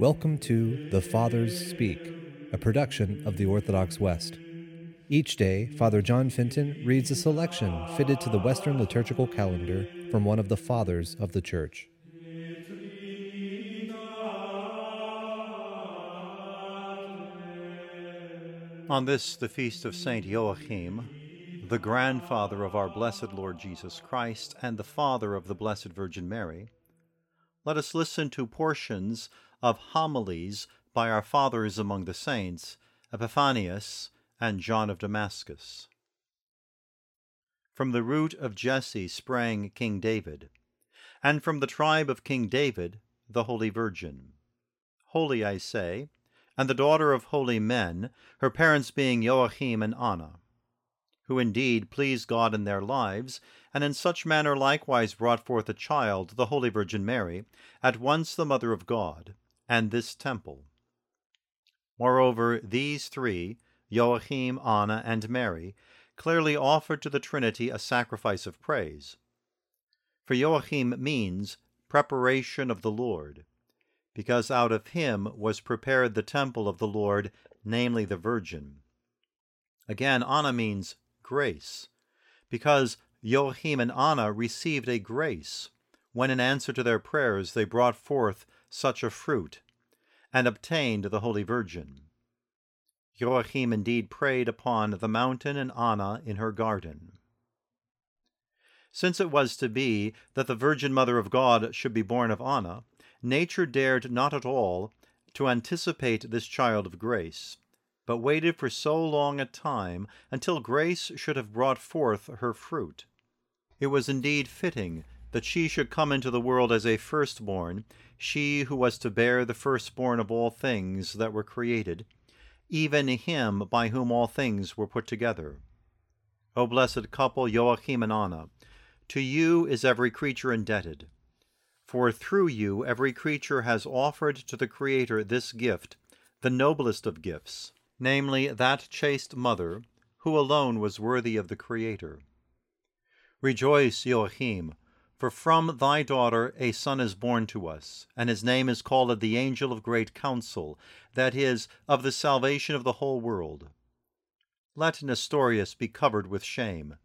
Welcome to The Fathers Speak, a production of the Orthodox West. Each day, Father John Fenton reads a selection fitted to the Western liturgical calendar from one of the Fathers of the Church. On this, the feast of Saint Joachim, the grandfather of our blessed Lord Jesus Christ and the father of the Blessed Virgin Mary, let us listen to portions of homilies by our fathers among the saints, Epiphanius and John of Damascus. From the root of Jesse sprang King David, and from the tribe of King David the Holy Virgin. Holy, I say, and the daughter of holy men, her parents being Joachim and Anna, who indeed pleased God in their lives, and in such manner likewise brought forth a child, the Holy Virgin Mary, at once the Mother of God, and this temple. Moreover, these three, Joachim, Anna, and Mary, clearly offered to the Trinity a sacrifice of praise. For Joachim means preparation of the Lord, because out of him was prepared the temple of the Lord, namely the Virgin. Again, Anna means grace, because Joachim and Anna received a grace when, in answer to their prayers, they brought forth such a fruit and obtained the Holy Virgin. Joachim indeed prayed upon the mountain, and Anna in her garden. Since it was to be that the Virgin Mother of God should be born of Anna, nature dared not at all to anticipate this child of grace but waited for so long a time until grace should have brought forth her fruit. It was indeed fitting that she should come into the world as a firstborn, she who was to bear the firstborn of all things that were created, even him by whom all things were put together. O blessed couple, Joachim and Anna, to you is every creature indebted. For through you every creature has offered to the Creator this gift, the noblest of gifts, namely, that chaste mother who alone was worthy of the Creator. Rejoice, Joachim, for from thy daughter a son is born to us, and his name is called the Angel of Great Counsel, that is, of the salvation of the whole world. Let Nestorius be covered with shame,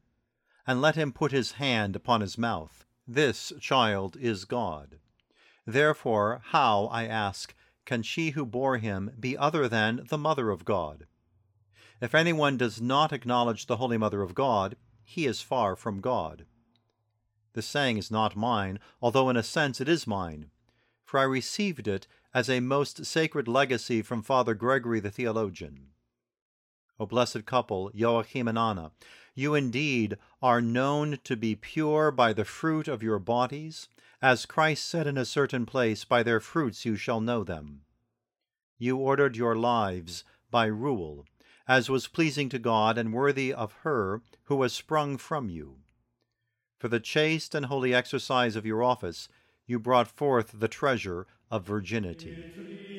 and let him put his hand upon his mouth. This child is God. Therefore, how, I ask, can she who bore him be other than the Mother of God? If anyone does not acknowledge the Holy Mother of God, he is far from God. The saying is not mine, although in a sense it is mine, for I received it as a most sacred legacy from Father Gregory the theologian. O blessed couple, Joachim and Anna, you indeed are known to be pure by the fruit of your bodies, as Christ said in a certain place, By their fruits you shall know them. You ordered your lives by rule, as was pleasing to God and worthy of her who was sprung from you. For the chaste and holy exercise of your office, you brought forth the treasure of virginity.